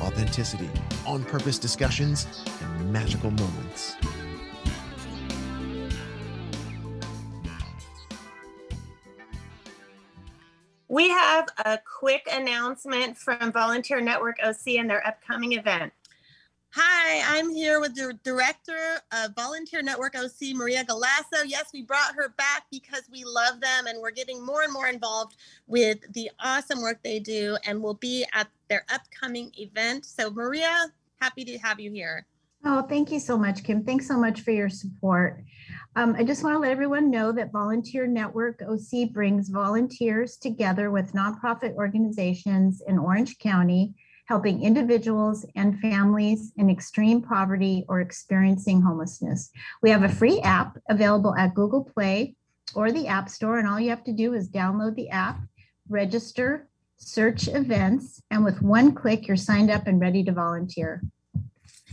authenticity, on purpose discussions, and magical moments. We have a quick announcement from Volunteer Network OC and their upcoming event. Hi, I'm here with the director of Volunteer Network OC, Maria Galasso. Yes, we brought her back because we love them and we're getting more and more involved with the awesome work they do and we'll be at their upcoming event. So, Maria, happy to have you here. Oh, thank you so much, Kim. Thanks so much for your support. Um, I just want to let everyone know that Volunteer Network OC brings volunteers together with nonprofit organizations in Orange County helping individuals and families in extreme poverty or experiencing homelessness. We have a free app available at Google Play or the App Store, and all you have to do is download the app, register, search events, and with one click, you're signed up and ready to volunteer.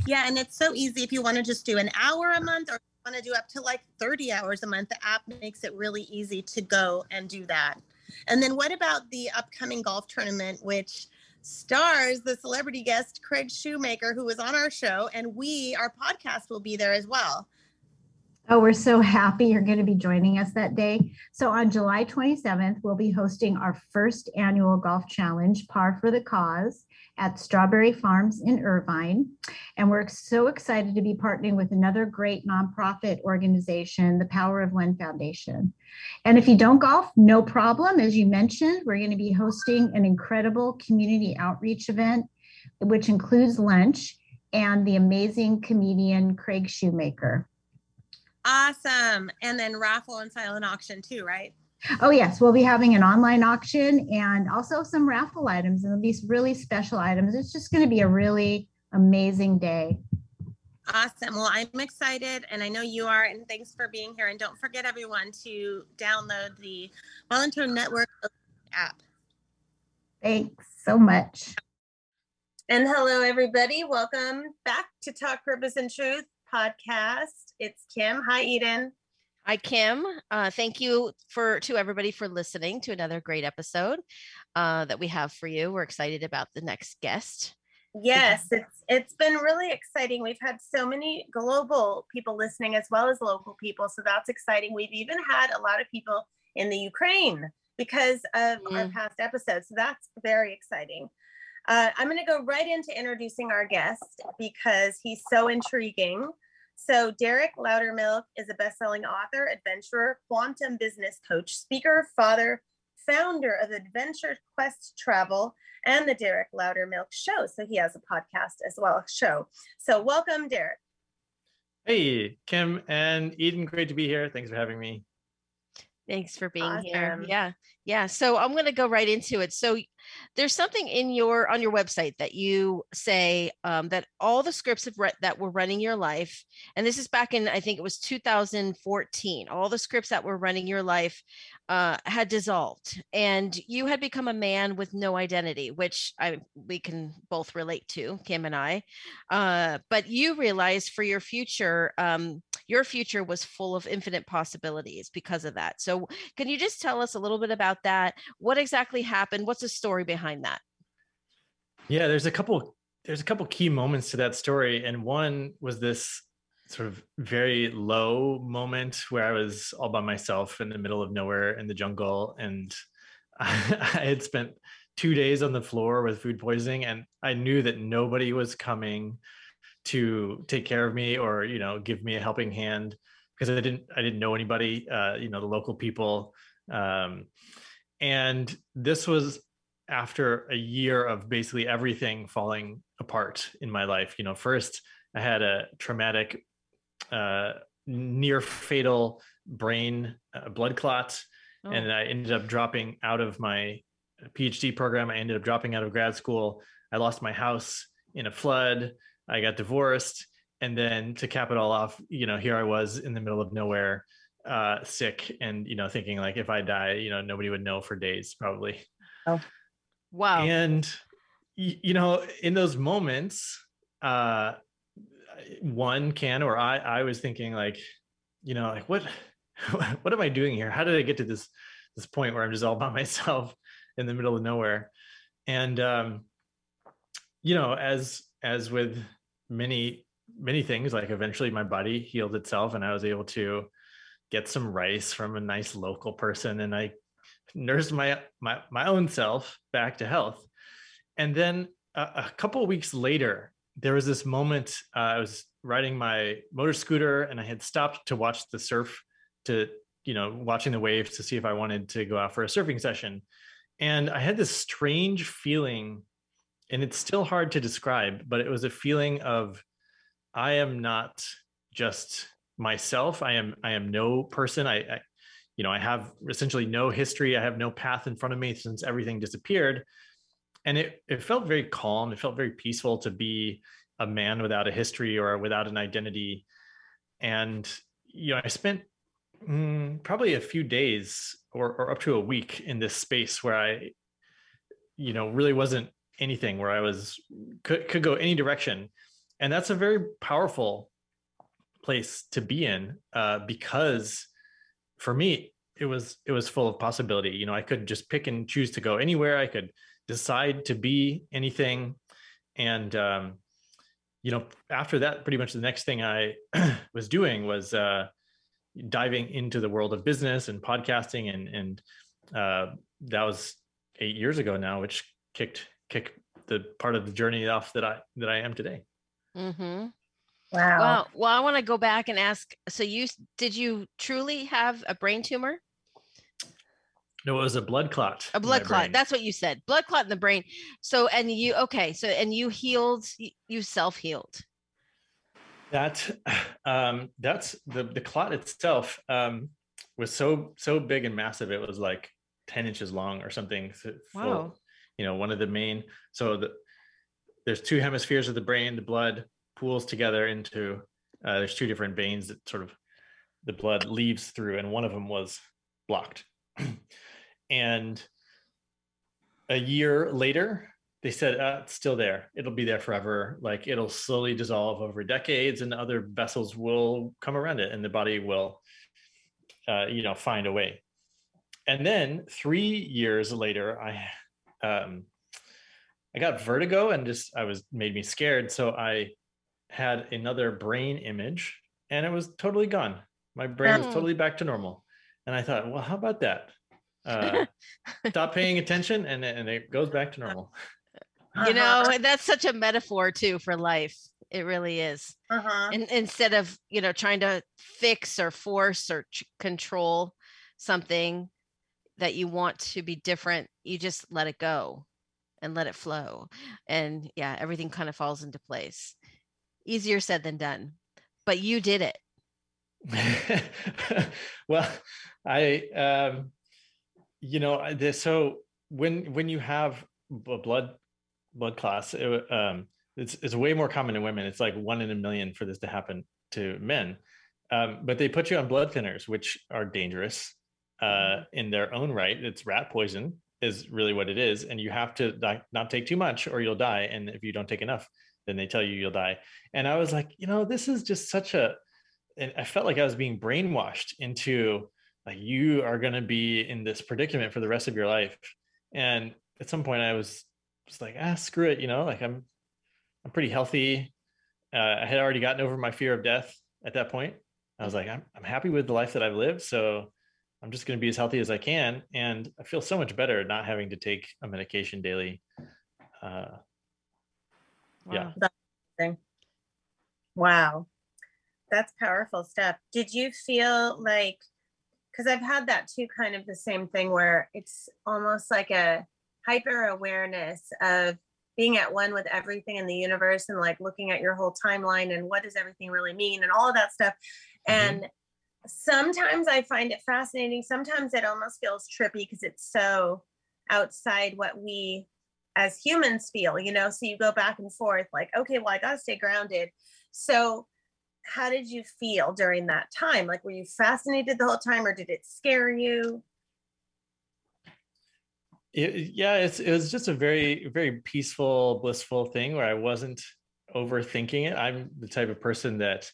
Yeah, and it's so easy if you want to just do an hour a month or want to do up to like 30 hours a month. The app makes it really easy to go and do that. And then what about the upcoming golf tournament, which stars the celebrity guest Craig Shoemaker, who was on our show, and we, our podcast, will be there as well. Oh, we're so happy you're going to be joining us that day. So, on July 27th, we'll be hosting our first annual golf challenge, Par for the Cause at Strawberry Farms in Irvine. And we're so excited to be partnering with another great nonprofit organization, the Power of One Foundation. And if you don't golf, no problem. As you mentioned, we're going to be hosting an incredible community outreach event, which includes lunch and the amazing comedian Craig Shoemaker. Awesome. And then raffle and silent auction too, right? Oh, yes. We'll be having an online auction and also some raffle items and these really special items. It's just going to be a really amazing day. Awesome. Well, I'm excited and I know you are. And thanks for being here. And don't forget, everyone, to download the Volunteer Network app. Thanks so much. And hello, everybody. Welcome back to Talk Purpose and Truth podcast. It's Kim. Hi, Eden. Hi, Kim. Uh, thank you for to everybody for listening to another great episode uh, that we have for you. We're excited about the next guest. Yes, it's it's been really exciting. We've had so many global people listening as well as local people, so that's exciting. We've even had a lot of people in the Ukraine because of mm. our past episodes, so that's very exciting. Uh, I'm going to go right into introducing our guest because he's so intriguing. So, Derek Loudermilk is a best-selling author, adventurer, quantum business coach, speaker, father, founder of Adventure Quest Travel and the Derek Loudermilk Show. So he has a podcast as well, show. So welcome, Derek. Hey, Kim and Eden, great to be here. Thanks for having me. Thanks for being awesome. here. Yeah. Yeah. So I'm going to go right into it. So there's something in your on your website that you say um, that all the scripts have re- that were running your life and this is back in i think it was 2014 all the scripts that were running your life uh, had dissolved and you had become a man with no identity which i we can both relate to kim and i uh, but you realized for your future um, your future was full of infinite possibilities because of that. So can you just tell us a little bit about that? What exactly happened? What's the story behind that? Yeah, there's a couple there's a couple key moments to that story and one was this sort of very low moment where I was all by myself in the middle of nowhere in the jungle and I, I had spent 2 days on the floor with food poisoning and I knew that nobody was coming to take care of me or you know give me a helping hand because I didn't I didn't know anybody uh, you know the local people um, and this was after a year of basically everything falling apart in my life. You know first i had a traumatic uh, near fatal brain uh, blood clot oh. and i ended up dropping out of my phd program. I ended up dropping out of grad school. I lost my house in a flood i got divorced and then to cap it all off, you know, here I was in the middle of nowhere, uh, sick, and you know, thinking like if I die, you know, nobody would know for days probably. Oh, wow! And you know, in those moments, uh, one can or I, I was thinking like, you know, like what, what am I doing here? How did I get to this this point where I'm just all by myself in the middle of nowhere? And um, you know, as as with many many things like eventually my body healed itself and i was able to get some rice from a nice local person and i nursed my my, my own self back to health. And then a, a couple weeks later there was this moment uh, i was riding my motor scooter and i had stopped to watch the surf to you know watching the waves to see if i wanted to go out for a surfing session. And i had this strange feeling and it's still hard to describe but it was a feeling of I am not just myself. I am I am no person. I, I, you know I have essentially no history. I have no path in front of me since everything disappeared, and it it felt very calm. It felt very peaceful to be a man without a history or without an identity. And you know I spent mm, probably a few days or, or up to a week in this space where I, you know, really wasn't anything where I was could could go any direction. And that's a very powerful place to be in uh, because for me it was it was full of possibility. You know i could just pick and choose to go anywhere. I could decide to be anything. And um, you know after that pretty much the next thing i was doing was uh, diving into the world of business and podcasting. And and uh, that was eight years ago now which kicked kicked the part of the journey off that i that i am today Mm-hmm. Wow. Well, well, I want to go back and ask. So, you did you truly have a brain tumor? No, it was a blood clot. A blood clot. Brain. That's what you said. Blood clot in the brain. So, and you okay? So, and you healed. You self healed. That, um, that's the the clot itself um, was so so big and massive. It was like ten inches long or something. Full, wow. You know, one of the main. So the there's two hemispheres of the brain. The blood pools together into uh, there's two different veins that sort of the blood leaves through, and one of them was blocked. and a year later, they said uh, it's still there. It'll be there forever. Like it'll slowly dissolve over decades, and other vessels will come around it, and the body will, uh, you know, find a way. And then three years later, I um, I got vertigo and just I was made me scared. So I had another brain image and it was totally gone. My brain was oh. totally back to normal. And I thought, well, how about that? Uh, stop paying attention and, and it goes back to normal. You know, that's such a metaphor too for life. It really is. Uh-huh. And instead of, you know, trying to fix or force or ch- control something that you want to be different, you just let it go and let it flow. And yeah, everything kind of falls into place. Easier said than done, but you did it. well, I, um, you know, this, so when, when you have a blood, blood clots, it, um, it's, it's way more common in women. It's like one in a million for this to happen to men. Um, but they put you on blood thinners, which are dangerous uh, mm-hmm. in their own right. It's rat poison is really what it is and you have to not take too much or you'll die and if you don't take enough then they tell you you'll die and i was like you know this is just such a and i felt like i was being brainwashed into like you are going to be in this predicament for the rest of your life and at some point i was just like ah screw it you know like i'm i'm pretty healthy uh, i had already gotten over my fear of death at that point i was like I'm, I'm happy with the life that i've lived so I'm just going to be as healthy as I can. And I feel so much better not having to take a medication daily. Uh, wow. Yeah. Wow. That's powerful stuff. Did you feel like, because I've had that too, kind of the same thing where it's almost like a hyper awareness of being at one with everything in the universe and like looking at your whole timeline and what does everything really mean and all of that stuff. Mm-hmm. And sometimes I find it fascinating. Sometimes it almost feels trippy because it's so outside what we as humans feel, you know. So you go back and forth, like, okay, well, I got to stay grounded. So how did you feel during that time? Like, were you fascinated the whole time, or did it scare you? It, yeah, it's it was just a very very peaceful, blissful thing where I wasn't overthinking it. I'm the type of person that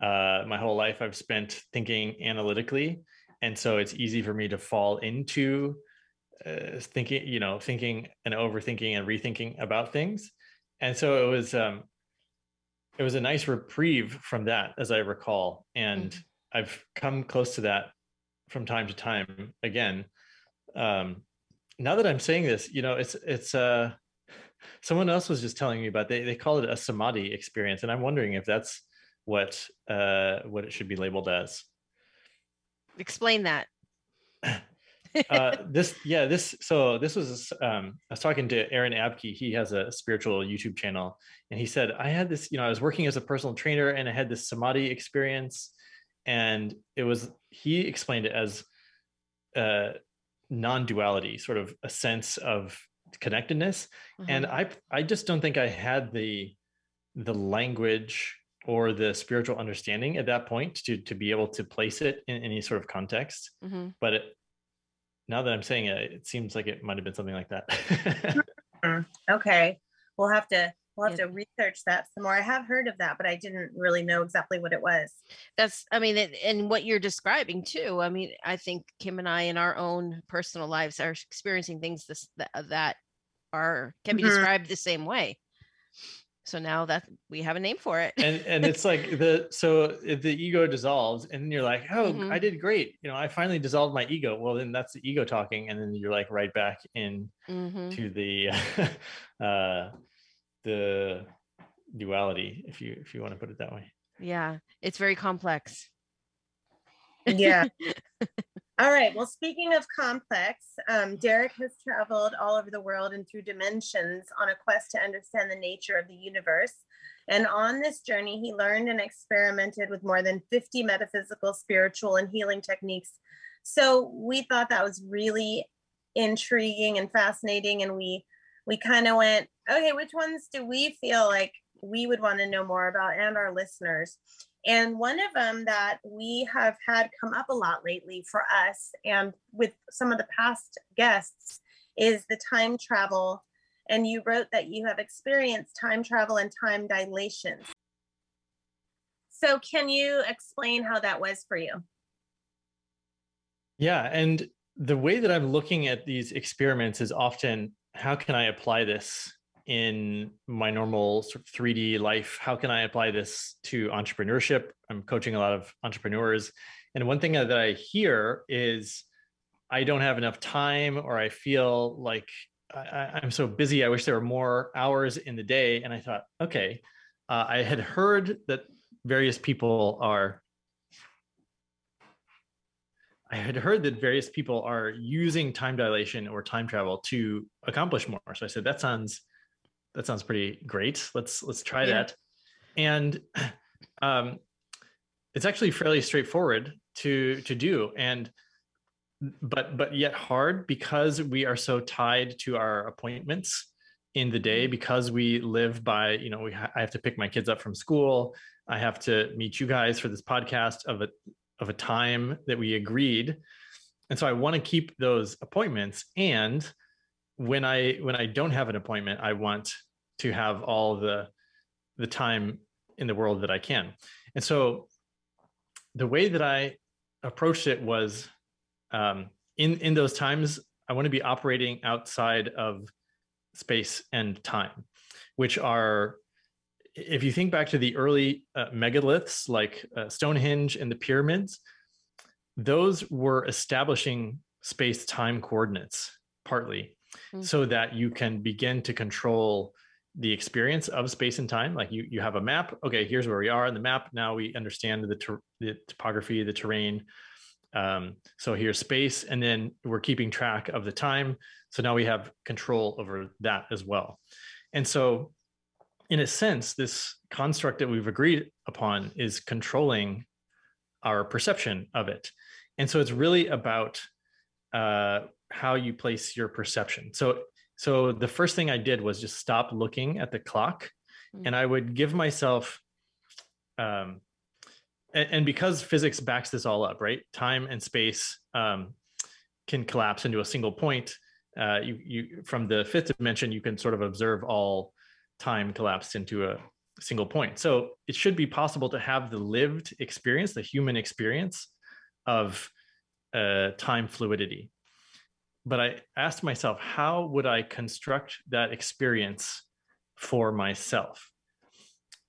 uh, my whole life I've spent thinking analytically, and so it's easy for me to fall into uh, thinking, you know, thinking and overthinking and rethinking about things. And so it was um, it was a nice reprieve from that, as I recall, and mm-hmm. I've come close to that from time to time again. Um, now that I'm saying this, you know, it's it's uh someone else was just telling me about they they call it a samadhi experience, and I'm wondering if that's what uh what it should be labeled as. Explain that. uh, this yeah this so this was um, I was talking to Aaron Abke. He has a spiritual YouTube channel, and he said I had this you know I was working as a personal trainer and I had this samadhi experience, and it was he explained it as uh, non-duality, sort of a sense of connectedness, mm-hmm. and I I just don't think I had the the language or the spiritual understanding at that point to to be able to place it in any sort of context mm-hmm. but it, now that I'm saying it, it seems like it might have been something like that. Mm, okay. We'll have to we'll have yeah. to research that some more. I have heard of that, but I didn't really know exactly what it was. That's I mean, and what you're describing too. I mean, I think Kim and I in our own personal lives are experiencing things this, that, that are can be mm-hmm. described the same way so now that we have a name for it. And and it's like the so the ego dissolves and you're like oh mm-hmm. i did great. You know i finally dissolved my ego. Well then that's the ego talking and then you're like right back in mm-hmm. to the uh the duality if you if you want to put it that way. Yeah it's very complex. Yeah All right. Well, speaking of complex, um, Derek has traveled all over the world and through dimensions on a quest to understand the nature of the universe. And on this journey, he learned and experimented with more than 50 metaphysical, spiritual, and healing techniques. So we thought that was really intriguing and fascinating. And we we kind of went, okay, which ones do we feel like we would want to know more about and our listeners? And one of them that we have had come up a lot lately for us and with some of the past guests is the time travel. And you wrote that you have experienced time travel and time dilation. So, can you explain how that was for you? Yeah. And the way that I'm looking at these experiments is often how can I apply this in my normal sort of 3D life? How can I apply this to entrepreneurship? I'm coaching a lot of entrepreneurs. And one thing that I hear is I don't have enough time, or I feel like I, am so busy. I wish there were more hours in the day. And I thought, okay, uh, I had heard that various people are. I had heard that various people are using time dilation or time travel to accomplish more. So I said, that sounds that sounds pretty great. Let's let's try yeah. that. And um, it's actually fairly straightforward to to do, and but but yet hard because we are so tied to our appointments in the day mm-hmm. because we live by you know we ha- I have to pick my kids up from school. I have to meet you guys for this podcast of a of a time that we agreed. And so I want to keep those appointments and when I when I don't have an appointment, I want to have all the the time in the world that I can. And so the way that I approached it was um, in in those times I want to be operating outside of space and time, which are if you think back to the early uh, megaliths like uh, Stonehenge and the pyramids, those were establishing space time coordinates partly mm-hmm. so that you can begin to control the experience of space and time. Like you you have a map. Okay here's where we are on the map. Now we understand the, ter- the topography the terrain. Um, so here's space and then we're keeping track of the time. So now we have control over that as well. And so in a sense this construct that we've agreed upon is controlling our perception of it. And so it's really about uh, how you place your perception. So so the first thing I did was just stop looking at the clock, mm-hmm. and I would give myself um, and, and, because physics backs this all up, right? Time and space um, can collapse into a single point. Uh, you, you from the fifth dimension, you can sort of observe all time collapsed into a single point. So it should be possible to have the lived experience, the human experience of uh, time fluidity. But I asked myself, how would I construct that experience for myself?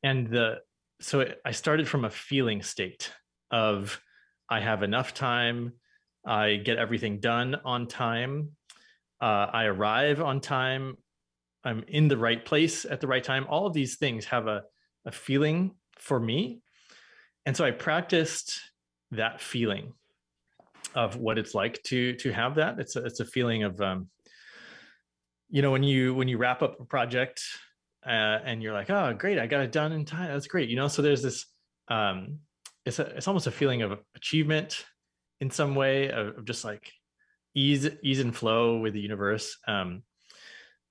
And the so I started from a feeling state of I have enough time, I get everything done on time, uh, I arrive on time, I'm in the right place at the right time. All of these things have a, a feeling for me. And so I practiced that feeling of what it's like to to have that. It's a, it's a feeling of um, you know when you when you wrap up a project uh, and you're like, oh great, I got it done in time. That's great. You know, so there's this um, it's a, it's almost a feeling of achievement in some way of, of just like ease ease and flow with the universe. Um,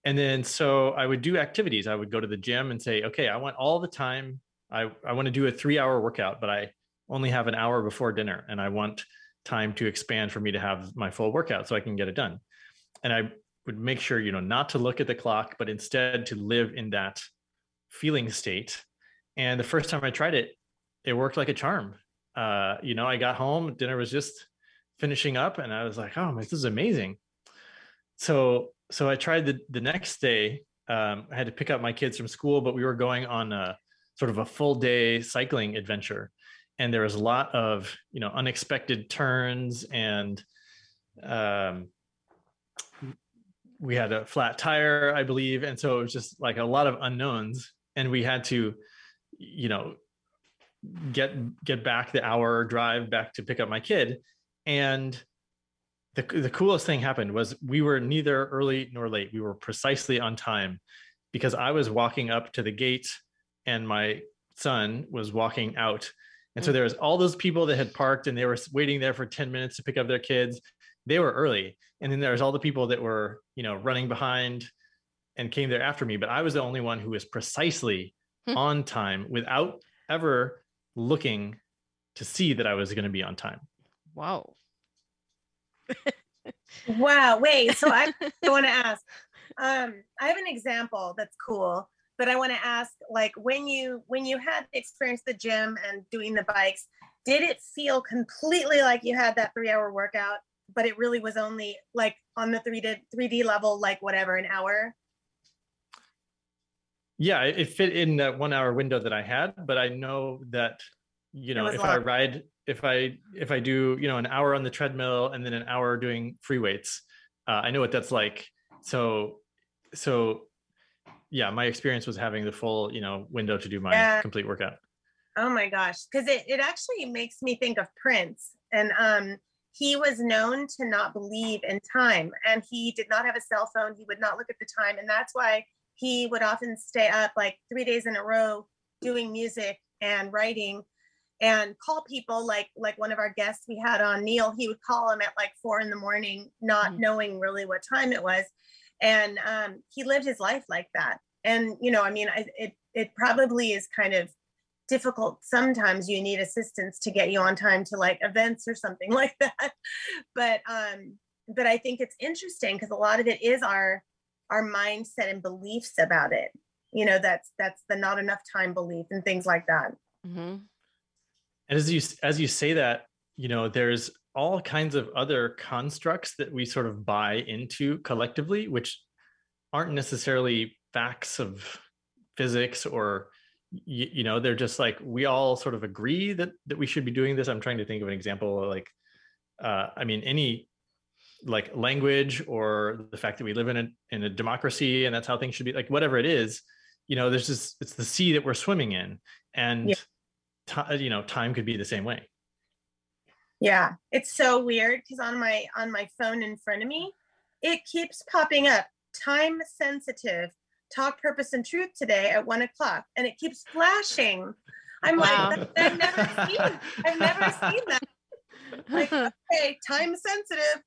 and then so I would do activities. I would go to the gym and say, okay, I want all the time. I, I want to do a three hour workout, but I only have an hour before dinner and I want time to expand for me to have my full workout so I can get it done. And I would make sure, you know, not to look at the clock, but instead to live in that feeling state. And the first time I tried it, it worked like a charm. Uh, you know, I got home, dinner was just finishing up, and I was like, oh, this is amazing. So so I tried the the next day. Um, I had to pick up my kids from school, but we were going on a sort of a full day cycling adventure, and there was a lot of you know unexpected turns, and um, we had a flat tire, I believe, and so it was just like a lot of unknowns, and we had to, you know, get get back the hour drive back to pick up my kid, and the, the coolest thing happened was we were neither early nor late. We were precisely on time because I was walking up to the gate and my son was walking out. And so mm. there was all those people that had parked and they were waiting there for 10 minutes to pick up their kids. They were early. And then there was all the people that were, you know, running behind and came there after me. But I was the only one who was precisely hmm. on time without ever looking to see that I was going to be on time. Wow wow. Wait. So I, I want to ask. Um, I have an example that's cool, but I want to ask, like, when you when you had experienced the gym and doing the bikes, did it feel completely like you had that three hour workout, but it really was only like on the three D three D level, like whatever, an hour? Yeah, it fit in that one hour window that I had, but I know that you know if long. I ride if I if I do you know an hour on the treadmill and then an hour doing free weights, uh, I know what that's like. So so yeah, my experience was having the full you know window to do my yeah. complete workout. Oh my gosh, because it it actually makes me think of Prince, and um he was known to not believe in time, and he did not have a cell phone. He would not look at the time, and that's why he would often stay up like three days in a row doing music and writing and call people like like one of our guests we had on neil he would call them at like four in the morning not mm-hmm. knowing really what time it was and um, he lived his life like that. And you know i mean I, it it probably is kind of difficult sometimes you need assistance to get you on time to like events or something like that. But um but i think it's interesting because a lot of it is our our mindset and beliefs about it. You know that's that's the not enough time belief and things like that. Mm-hmm. And as you as you say that you know there's all kinds of other constructs that we sort of buy into collectively which aren't necessarily facts of physics or you, you, know they're just like we all sort of agree that that we should be doing this. I'm trying to think of an example like uh, i mean any like language or the fact that we live in a in a democracy and that's how things should be like whatever it is you know there's just it's the sea that we're swimming in. And yeah. you know time could be the same way yeah it's so weird because on my on my phone in front of me it keeps popping up time sensitive. Talk purpose and truth today at one o'clock and it keeps flashing. I'm wow. like i've never seen i've never seen that. Like okay time sensitive.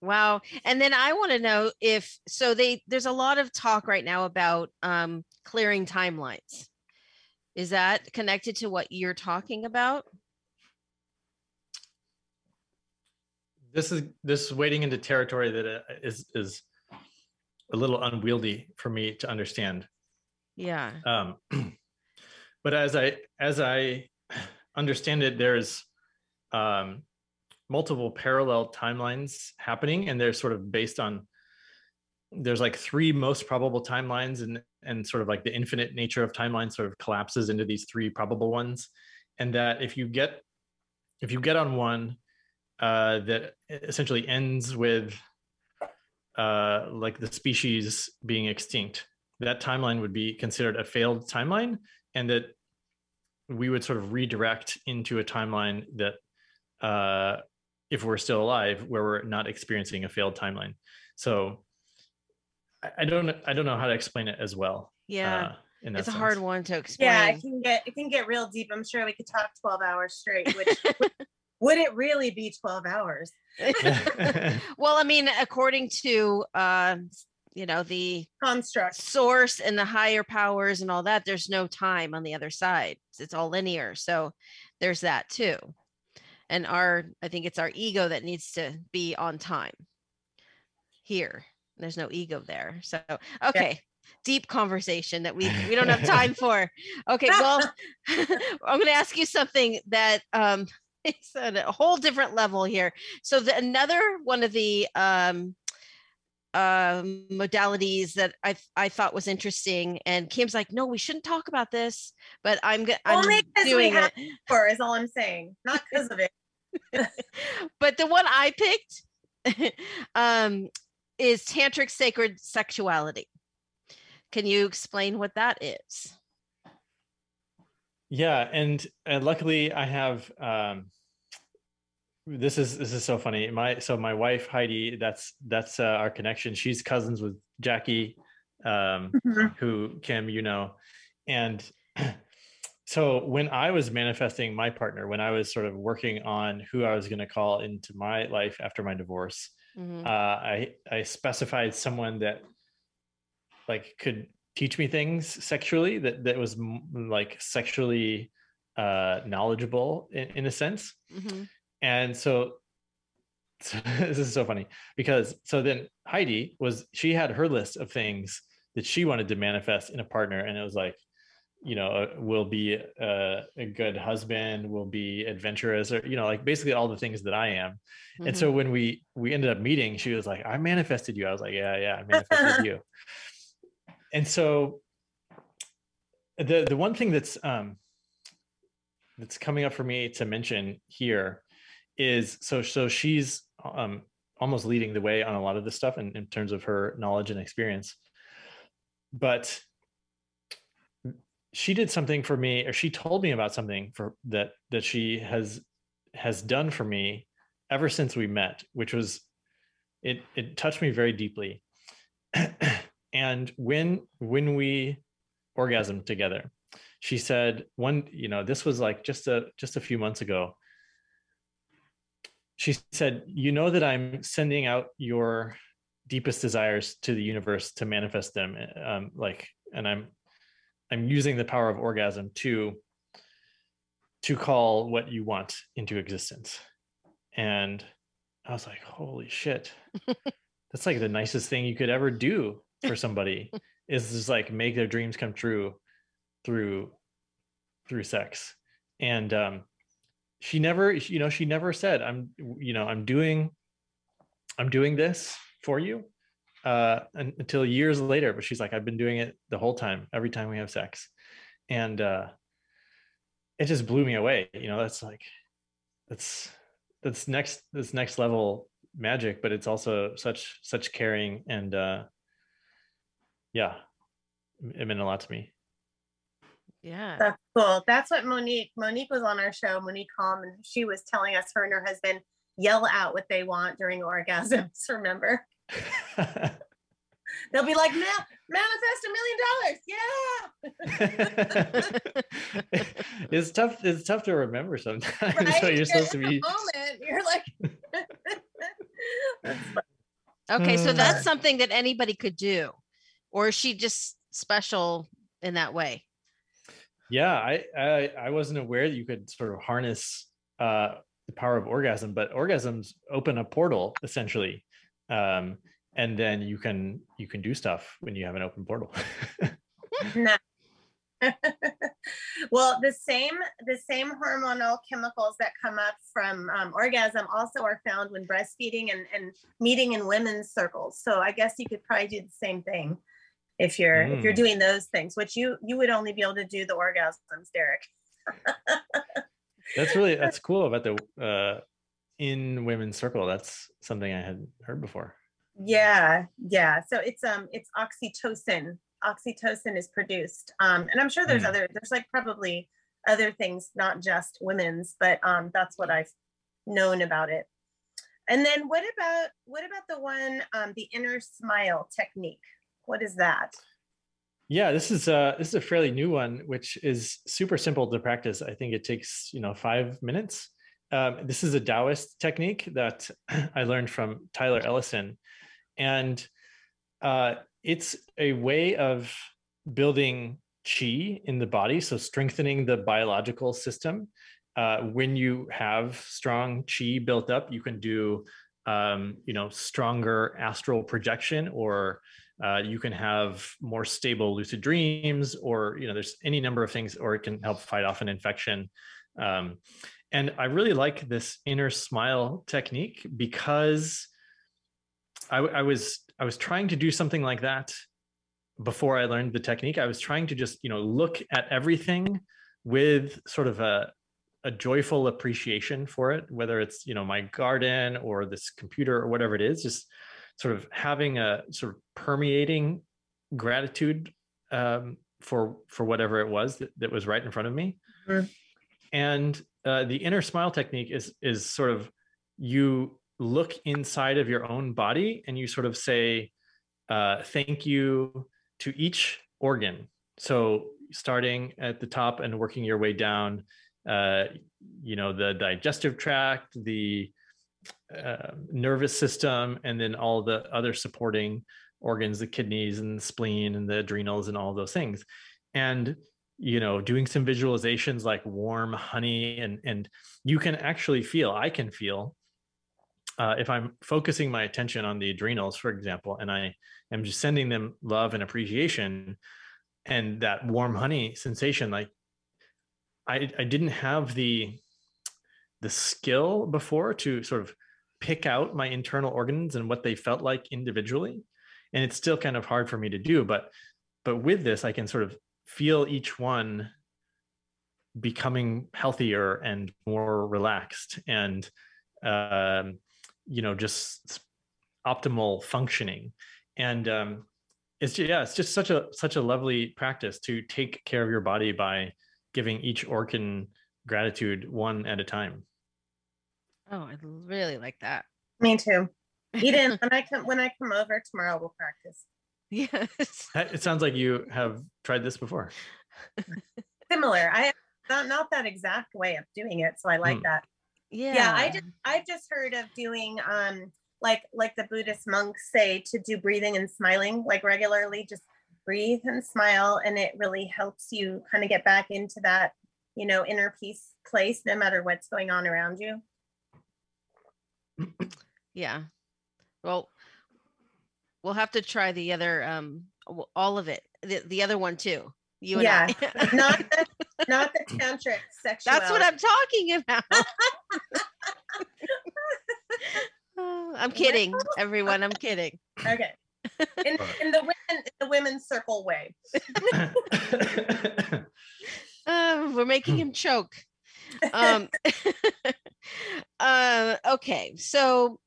Wow and then i want to know if so they there's a lot of talk right now about um clearing timelines. Is that connected to what you're talking about? This is this is wading into territory that uh, is is a little unwieldy for me to understand. Yeah. Um, but as I as I understand it, there's um, multiple parallel timelines happening, and they're sort of based on there's like three most probable timelines, and and sort of like the infinite nature of timelines sort of collapses into these three probable ones, and that if you get if you get on one uh, that essentially ends with uh, like the species being extinct, that timeline would be considered a failed timeline, and that we would sort of redirect into a timeline that, uh, if we're still alive, where we're not experiencing a failed timeline. So I, I don't I don't know how to explain it as well. Yeah. Uh, in that it's a sense. hard one to explain. Yeah, it can get it can get real deep. I'm sure we could talk 12 hours straight, which would it really be 12 hours? well, I mean, according to uh, you know the construct source and the higher powers and all that, there's no time on the other side. It's all linear. So there's that too. And our, I think it's our ego that needs to be on time here. There's no ego there. So okay. Deep conversation that we we don't have time for. Okay, well, I'm going to ask you something that um, it's at a whole different level here. So the, another one of the um, uh, modalities that I I thought was interesting, and Kim's like, no, we shouldn't talk about this, but I'm gonna Only because we doing have it. for is all I'm saying, not because of it. but the one I picked um, is tantric sacred sexuality. Can you explain what that is? Yeah and and luckily i have um this is this is so funny my so my wife heidi that's that's uh, our connection she's cousins with jackie um Mhm. who kim you know and so when i was manifesting my partner when i was sort of working on who i was going to call into my life after my divorce Mhm. uh, I I specified someone that like could teach me things sexually that that was like sexually uh knowledgeable in, in a sense Mhm. and so, so this is so funny because so then heidi was she had her list of things that she wanted to manifest in a partner and it was like you know uh, will be a, a good husband will be adventurous or you know like basically all the things that i am and Mhm. so when we we ended up meeting she was like i manifested you i was like yeah yeah i manifested you and so the the one thing that's um that's coming up for me to mention here is so so she's um almost leading the way on a lot of this stuff in, in terms of her knowledge and experience. But she did something for me or she told me about something for that that she has has done for me ever since we met which was it it touched me very deeply and when when we orgasmed together she said one you know this was like just a just a few months ago. She said you know that i'm sending out your deepest desires to the universe to manifest them um, like and i'm i'm using the power of orgasm to to call what you want into existence. And i was like holy shit. That's like the nicest thing you could ever do for somebody is just like make their dreams come true through through sex. And um she never you know she never said i'm you know i'm doing i'm doing this for you uh un- until years later but she's like i've been doing it the whole time every time we have sex. And uh it just blew me away you know that's like that's that's next that's next level magic but it's also such such caring and uh yeah it meant a lot to me Yeah. That's cool. That's what Monique. Monique was on our show, Monique Holm, and she was telling us her and her husband yell out what they want during orgasms. Remember? They'll be like, "Ma- manifest a million dollars. Yeah. it's tough it's tough to remember sometimes Right? so you're supposed to be moment. You're like, Okay, so that's hmm. something that anybody could do, or is she just special in that way? yeah, I, I, I wasn't aware that you could sort of harness uh, the power of orgasm, but orgasms open a portal essentially, um, and then you can you can do stuff when you have an open portal. well, the same the same hormonal chemicals that come up from um, orgasm also are found when breastfeeding and, and meeting in women's circles. So I guess you could probably do the same thing if you're mm. if you're mm. doing those things, which you you would only be able to do the orgasms, Derek. that's really that's cool about the uh, in women's circle. That's something I had heard before. Yeah, yeah. So it's um it's oxytocin oxytocin is produced. Um, and I'm sure there's mm. other, there's like probably other things, not just women's, but um, that's what I've known about it. And then what about, what about the one, um, the inner smile technique? What is that? Yeah, this is a, this is a fairly new one, which is super simple to practice. I think it takes, you know, five minutes. Um, this is a Taoist technique that I learned from Tyler Ellison. And uh, it's a way of building chi in the body, so strengthening the biological system. Uh, when you have strong chi built up, you can do, um, you know, stronger astral projection, or uh, you can have more stable lucid dreams, or you know, there's any number of things, or it can help fight off an infection. Um, and I really like this inner smile technique because I, I was I was trying to do something like that before I learned the technique. I was trying to just, you know, look at everything with sort of a, a joyful appreciation for it, whether it's, you know, my garden or this computer or whatever it is, just sort of having a sort of permeating gratitude um, for for whatever it was that, that was right in front of me. Mm-hmm. And uh, the inner smile technique is is sort of you look inside of your own body and you sort of say uh, thank you to each organ. So starting at the top and working your way down, uh, you know, the digestive tract, the uh, nervous system, and then all the other supporting organs, the kidneys and the spleen and the adrenals and all those things. And you know doing some visualizations like warm honey and and you can actually feel i can feel uh, if I'm focusing my attention on the adrenals, for example, and I am just sending them love and appreciation and that warm honey sensation, like I, I didn't have the the skill before to sort of pick out my internal organs and what they felt like individually. And it's still kind of hard for me to do, but but with this, I can sort of feel each one becoming healthier and more relaxed and um, you know just optimal functioning and um it's yeah it's just such a such a lovely practice to take care of your body by giving each organ gratitude one at a time oh i really like that. Me too. Eden when i come when i come over tomorrow we'll practice. Yes. It sounds like you have tried this before. Similar. I have not, not that exact way of doing it so i like mm. that. Yeah. yeah. i just i've just heard of doing um like like the buddhist monks say to do breathing and smiling like regularly just breathe and smile and it really helps you kind of get back into that you know inner peace place no matter what's going on around you yeah well we'll have to try the other um all of it the, the other one too you and I. yeah, not the not the tantric sexual. That's what I'm talking about. I'm kidding, everyone. I'm kidding. Okay. In, in the women, the women's circle way. uh, we're making him choke. Um, uh, okay, so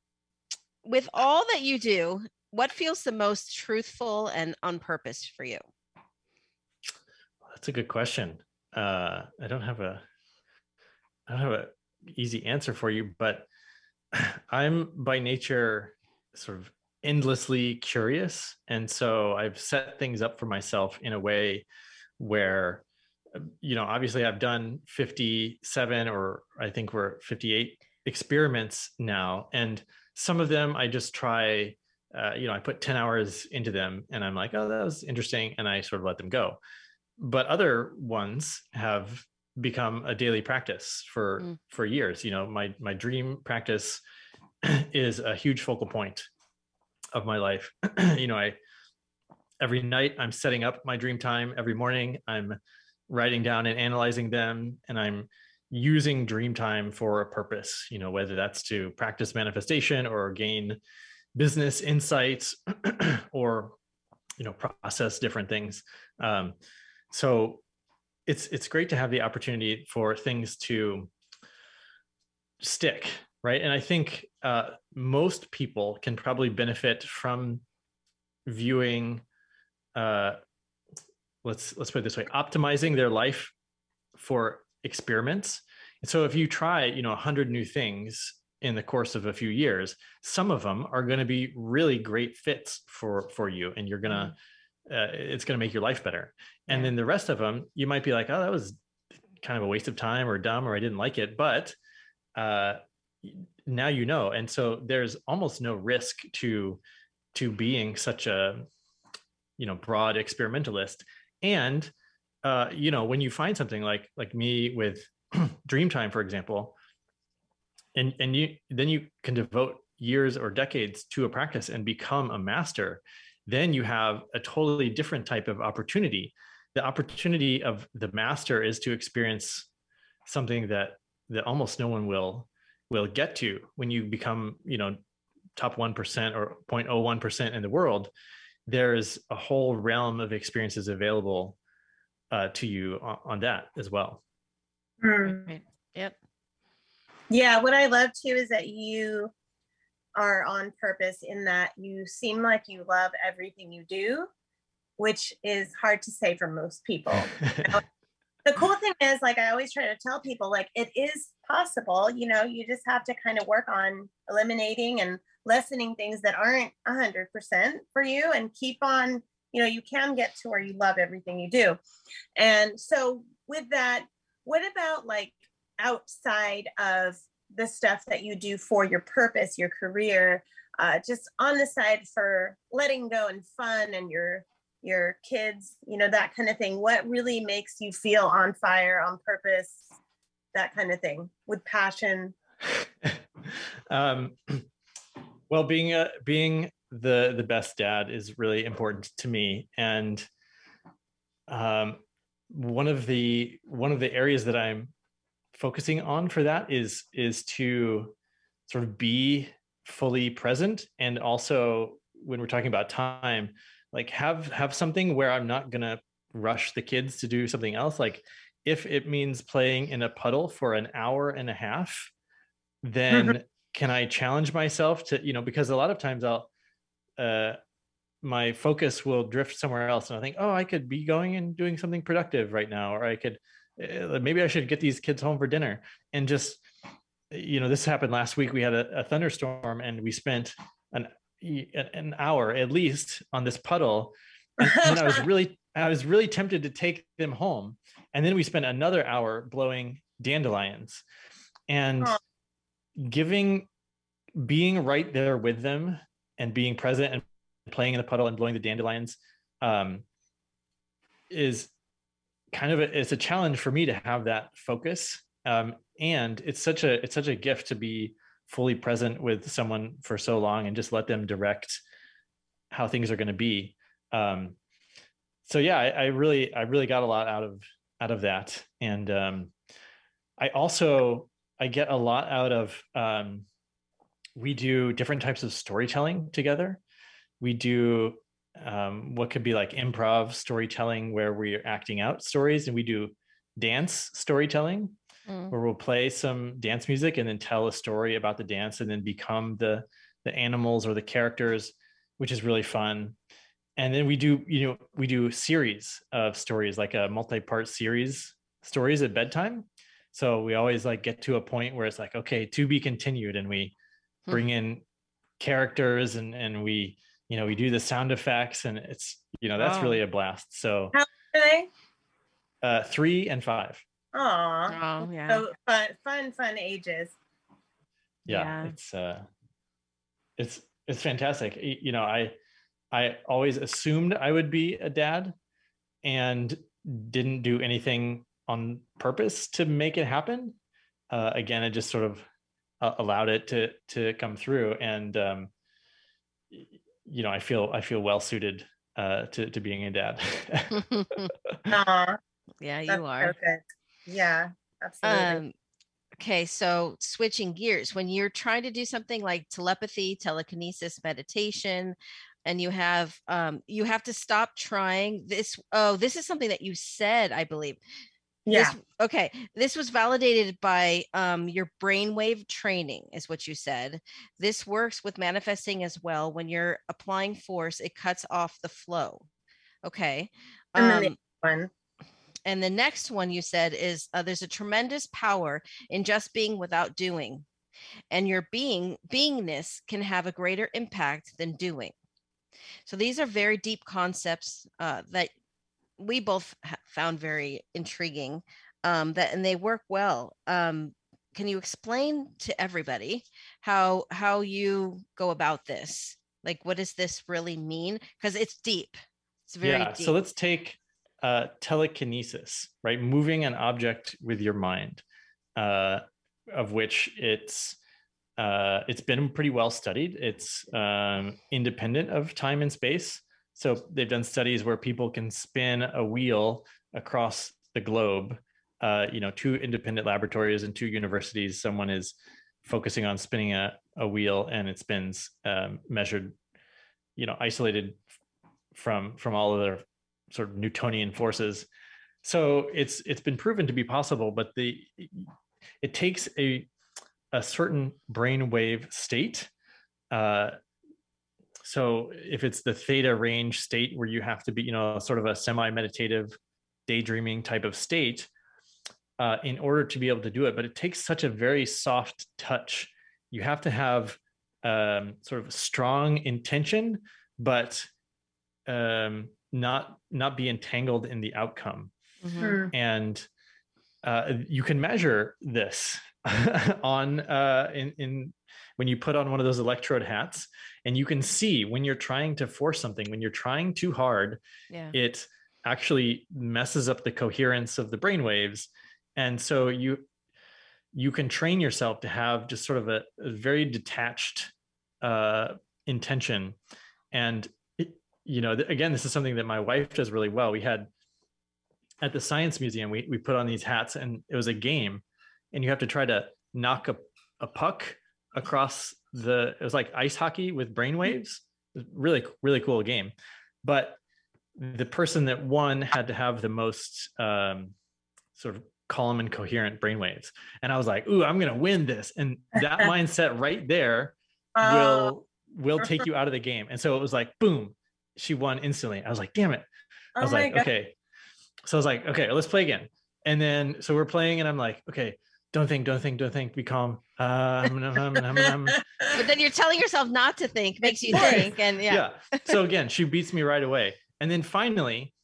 with all that you do, what feels the most truthful and on purpose for you? That's a good question. Uh, I don't have a, I don't have a easy answer for you, but I'm by nature sort of endlessly curious, and so I've set things up for myself in a way where, you know, obviously I've done 57 or I think we're 58 experiments now, and some of them I just try. Uh, you know, I put 10 hours into them and I'm like, oh, that was interesting. And I sort of let them go but other ones have become a daily practice for mm. for years you know my my dream practice is a huge focal point of my life you know i every night i'm setting up my dream time every morning i'm writing down and analyzing them and i'm using dream time for a purpose you know whether that's to practice manifestation or gain business insights or you know process different things. Um, so it's it's great to have the opportunity for things to stick right? And i think uh, most people can probably benefit from viewing uh, let's let's put it this way optimizing their life for experiments. And so if you try you know 100 new things in the course of a few years some of them are going to be really great fits for for you and you're going to mm-hmm. uh, it's going to make your life better. And then the rest of them you might be like oh that was kind of a waste of time or dumb or i didn't like it but uh, now you know. And so there's almost no risk to to being such a you know broad experimentalist and uh, you know when you find something like like me with dreamtime for example and and you then you can devote years or decades to a practice and become a master then you have a totally different type of opportunity. The opportunity of the master is to experience something that that almost no one will will get to. When you become you know top 1% or 0.01% in the world there's a whole realm of experiences available uh, to you on, on, that as well mm. right. yep yeah what i love too is that you are on purpose in that you seem like you love everything you do which is hard to say for most people. the cool thing is, like, I always try to tell people, like, it is possible. You know, you just have to kind of work on eliminating and lessening things that aren't 100% for you and keep on, you know, you can get to where you love everything you do. And so, with that, what about like outside of the stuff that you do for your purpose, your career? Uh, just on the side for letting go and fun and your your kids, you know, that kind of thing. What really makes you feel on fire, on purpose, that kind of thing, with passion? um, well, being a being the the best dad is really important to me, and um, one of the one of the areas that I'm focusing on for that is is to sort of be fully present and also when we're talking about time like have have something where i'm not gonna rush the kids to do something else like if it means playing in a puddle for an hour and a half then. can i challenge myself to you know because a lot of times i'll uh my focus will drift somewhere else and i think oh i could be going and doing something productive right now or i could uh, maybe i should get these kids home for dinner. And just you know this happened last week. We had a, a thunderstorm and we spent an an hour at least on this puddle. And, and I was really I was really tempted to take them home. And then we spent another hour blowing dandelions. And giving being right there with them and being present and playing in the puddle and blowing the dandelions um, is kind of a, it's a challenge for me to have that focus. Um, and it's such a it's such a gift to be fully present with someone for so long and just let them direct how things are going to be. Um, so yeah I, I, really i really got a lot out of out of that. And um, i also i get a lot out of um, we do different types of storytelling together we do um, what could be like improv storytelling where we're acting out stories and we do dance storytelling mm. where we'll play some dance music and then tell a story about the dance and then become the the animals or the characters, which is really fun. And then we do, you know, we do series of stories, like a multi-part series stories at bedtime. So we always like get to a point where it's like, okay, to be continued, and we hmm. bring in characters and and we, you know, we do the sound effects, and it's, you know, that's wow. really a blast. So how many? Uh, three and five. Oh, yeah. So fun, fun, fun ages. Yeah, yeah, it's uh, it's it's fantastic. You know, I I always assumed I would be a dad, and didn't do anything on purpose to make it happen. Uh, again, I just sort of uh, allowed it to to come through, and um, you know, I feel I feel well suited uh, to to being a dad. Aw, yeah, that's you are. so good. Yeah, absolutely. Um, okay, so switching gears, when you're trying to do something like telepathy, telekinesis, meditation, and you have um, you have to stop trying this. Oh, this is something that you said, I believe. Yeah. This, okay, this was validated by um, your brainwave training, is what you said. This works with manifesting as well. When you're applying force, it cuts off the flow. Okay. And the Um, one. and the next one you said is uh, there's a tremendous power in just being without doing, and your being beingness can have a greater impact than doing. So these are very deep concepts uh, that we both found very intriguing. Um, that and they work well. Um, can you explain to everybody how how you go about this? Like, what does this really mean? Because it's deep. It's very yeah. deep. So let's take uh, telekinesis, right? Moving an object with your mind, uh, of which it's uh, it's been pretty well studied. It's um, independent of time and space. So they've done studies where people can spin a wheel across the globe. Uh, you know, two independent laboratories and two universities. Someone is focusing on spinning a, a wheel, and it spins um, measured, you know, isolated from from all other sort of Newtonian forces. So it's it's been proven to be possible, but the it takes a a certain brainwave state. Uh, so if it's the theta range state where you have to be, you know, sort of a semi-meditative, daydreaming type of state, uh, in order to be able to do it, but it takes such a very soft touch. You have to have um, sort of strong intention, but um, not not be entangled in the outcome Mhm. Hmm. and uh, you can measure this on uh, in, in when you put on one of those electrode hats and you can see when you're trying to force something when you're trying too hard Yeah. it actually messes up the coherence of the brain waves. And so you you can train yourself to have just sort of a, a very detached uh, intention. And it, you know th- again this is something that my wife does really well. We had at the science museum we, we put on these hats and it was a game and you have to try to knock a, a puck across the it was like ice hockey with brainwaves hmm. really really cool game. But the person that won had to have the most um, sort of calm and coherent brainwaves and i was like ooh i'm gonna win this. And that mindset right there Oh, will will uh-huh. take you out of the game. And so it was like boom she won instantly. I was like damn it. I oh was my like, God. okay. So I was like, okay, let's play again. And then so we're playing, and I'm like, okay, don't think, don't think, don't think, be calm. Uh. But then you're telling yourself not to think, makes you think, and yeah. yeah. So again, she beats me right away. And then finally,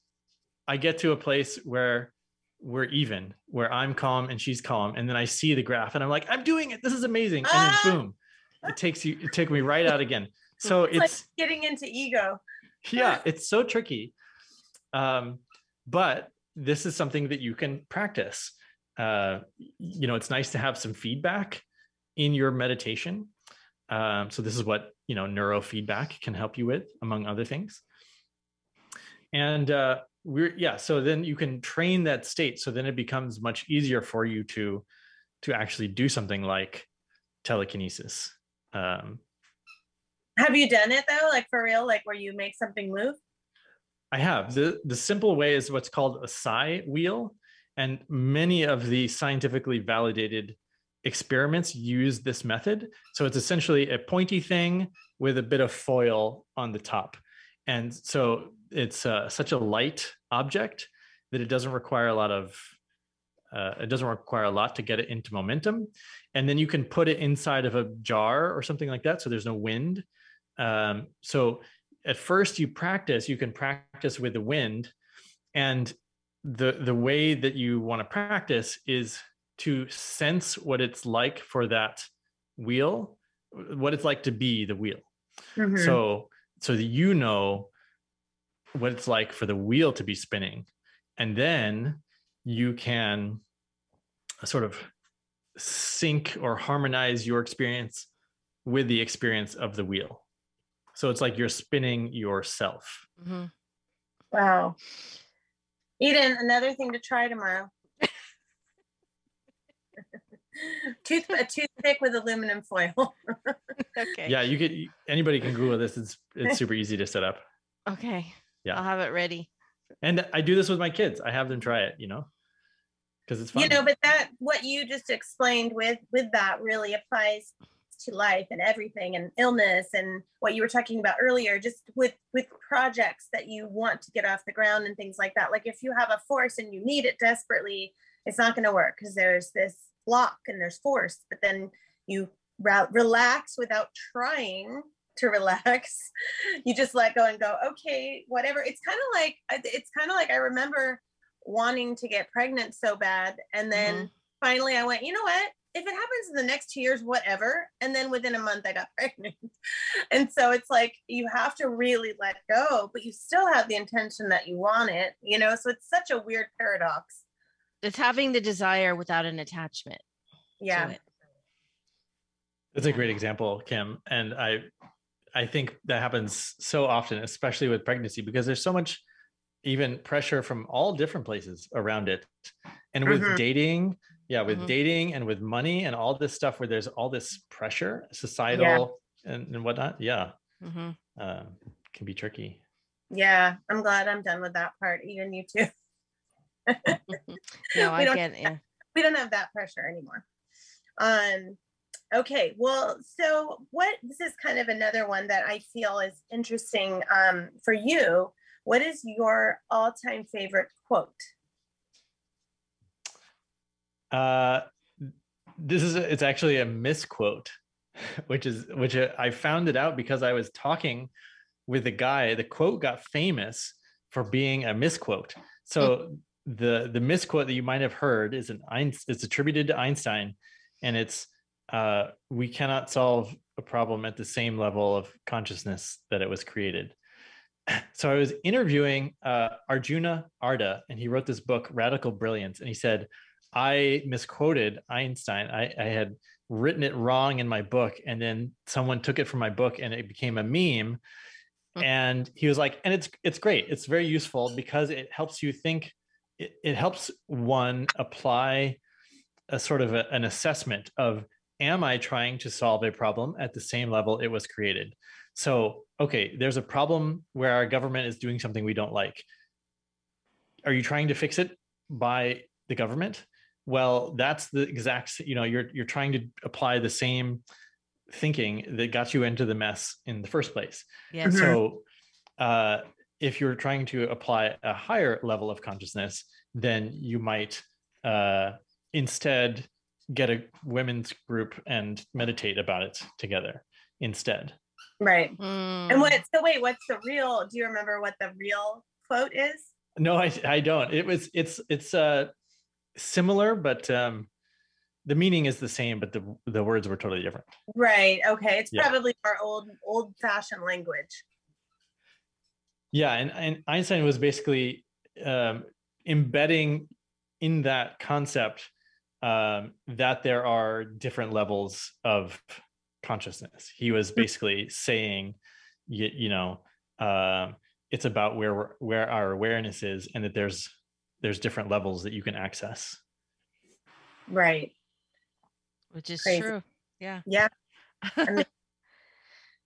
I get to a place where we're even, where I'm calm and she's calm. And then I see the graph and I'm like, I'm doing it. This is amazing. And Ah! then boom, it takes you, it took me right out again. So It's like it's getting into ego. yeah it's so tricky um but this is something that you can practice uh you know it's nice to have some feedback in your meditation um so this is what you know neurofeedback can help you with among other things and uh we're yeah so then you can train that state so then it becomes much easier for you to to actually do something like telekinesis um Have you done it though? Like for real? Like where you make something move? I have. The the simple way is what's called a psi wheel. And many of the scientifically validated experiments use this method. So it's essentially a pointy thing with a bit of foil on the top. And so it's uh, such a light object that it doesn't require a lot of uh, it doesn't require a lot to get it into momentum and then you can put it inside of a jar or something like that so there's no wind um, so at first you practice you can practice with the wind and the the way that you want to practice is to sense what it's like for that wheel what it's like to be the wheel Mhm. so so that you know what it's like for the wheel to be spinning and then you can sort of sync or harmonize your experience with the experience of the wheel. So it's like you're spinning yourself. Mm-hmm. Wow. Eden, another thing to try tomorrow. Tooth, a toothpick with aluminum foil. okay. Yeah, you could. Anybody can Google this. It's it's super easy to set up. Okay. Yeah. I'll have it ready. And I do this with my kids. I have them try it. You know, because it's fun. You know, but that what you just explained with with that really applies to life and everything and illness and what you were talking about earlier just with with projects that you want to get off the ground and things like that. Like if you have a force and you need it desperately it's not going to work because there's this block and there's force but then you re- relax without trying to relax. You just let go and go okay whatever. It's kind of like it's kind of like i remember wanting to get pregnant so bad and then mm-hmm. finally i went you know what if it happens in the next two years whatever and then within a month i got pregnant and so it's like you have to really let go but you still have the intention that you want it you know so it's such a weird paradox it's having the desire without an attachment. Yeah. It. That's a great example, Kim. And I I think that happens so often, especially with pregnancy, because there's so much even pressure from all different places around it. And with mm-hmm. dating, yeah, with mm-hmm. dating and with money and all this stuff where there's all this pressure, societal yeah. and, and whatnot. Yeah. Mm-hmm. Uh, can be tricky. Yeah. I'm glad I'm done with that part. Even you too. no, I get yeah. We don't have that pressure anymore. Um, okay, well, so what this is kind of another one that I feel is interesting um, for you. What is your all-time favorite quote? Uh, this is it's actually a misquote, which is which I found it out because I was talking with a guy. The quote got famous for being a misquote. So the the misquote that you might have heard is an it's attributed to Einstein, and it's uh, we cannot solve a problem at the same level of consciousness that it was created. So I was interviewing uh, Arjuna Ardagh, and he wrote this book, Radical Brilliance, and he said I misquoted Einstein. I, I had written it wrong in my book, and then someone took it from my book, and it became a meme. Hmm. And he was like, and it's it's great. It's very useful because it helps you think it, it helps one apply a sort of a, an assessment of am I trying to solve a problem at the same level it was created? So, okay, there's a problem where our government is doing something we don't like. Are you trying to fix it by the government? Well, that's the exact, you know, you're you're trying to apply the same thinking that got you into the mess in the first place. Yeah. So uh, if you're trying to apply a higher level of consciousness, then you might uh, instead get a women's group and meditate about it together instead. Right. Mm. And what, so wait, what's the real, do you remember what the real quote is? No, I, I don't. It was, it's, it's uh, similar, but um, the meaning is the same, but the, the words were totally different. Right. Okay. It's yeah. probably our old, old fashioned language. Yeah, and, and Einstein was basically um, embedding in that concept um, that there are different levels of consciousness. He was mm. basically saying, you, you know, uh, it's about where where our awareness is, and that there's there's different levels that you can access. Right. Which is Crazy. true. Yeah. Yeah.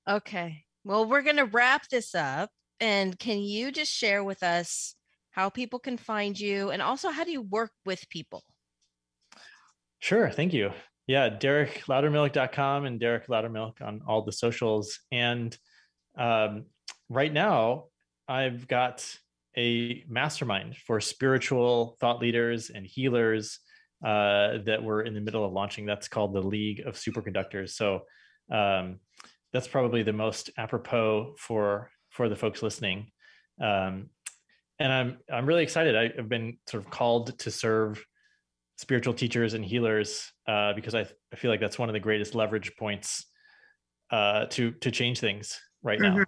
okay. Well, we're going to wrap this up. And can you just share with us how people can find you and also how do you work with people? Sure. Thank you. Yeah, DerekLoudermilk.com and Derek Loudermilk on all the socials. And um, right now, I've got a mastermind for spiritual thought leaders and healers uh, that we're in the middle of launching. That's called the League of Superconductors. So um, that's probably the most apropos for for the folks listening. Um, and I'm I'm really excited. I, have been sort of called to serve spiritual teachers and healers uh, because I, I feel like that's one of the greatest leverage points uh, to to change things right now. Mm-hmm.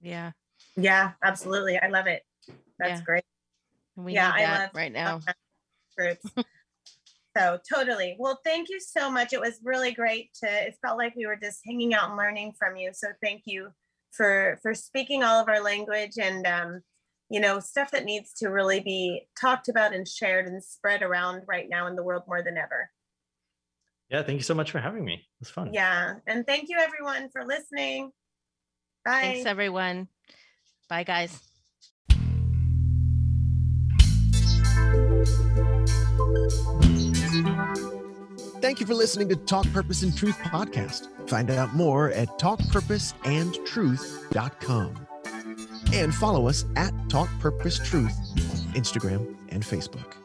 Yeah. Yeah, absolutely. I love it. That's yeah. great. We yeah, I love right now. Groups. so totally. Well, thank you so much. It was really great to. It felt like we were just hanging out and learning from you. So thank you for for speaking all of our language and um, you know stuff that needs to really be talked about and shared and spread around right now in the world more than ever. Yeah, thank you so much for having me. It was fun. Yeah, and thank you everyone for listening. Bye. Thanks everyone. Bye guys. Thank you for listening to Talk Purpose and Truth podcast. Find out more at talkpurposeandtruth.com. And follow us at Talk Purpose Truth on Instagram and Facebook.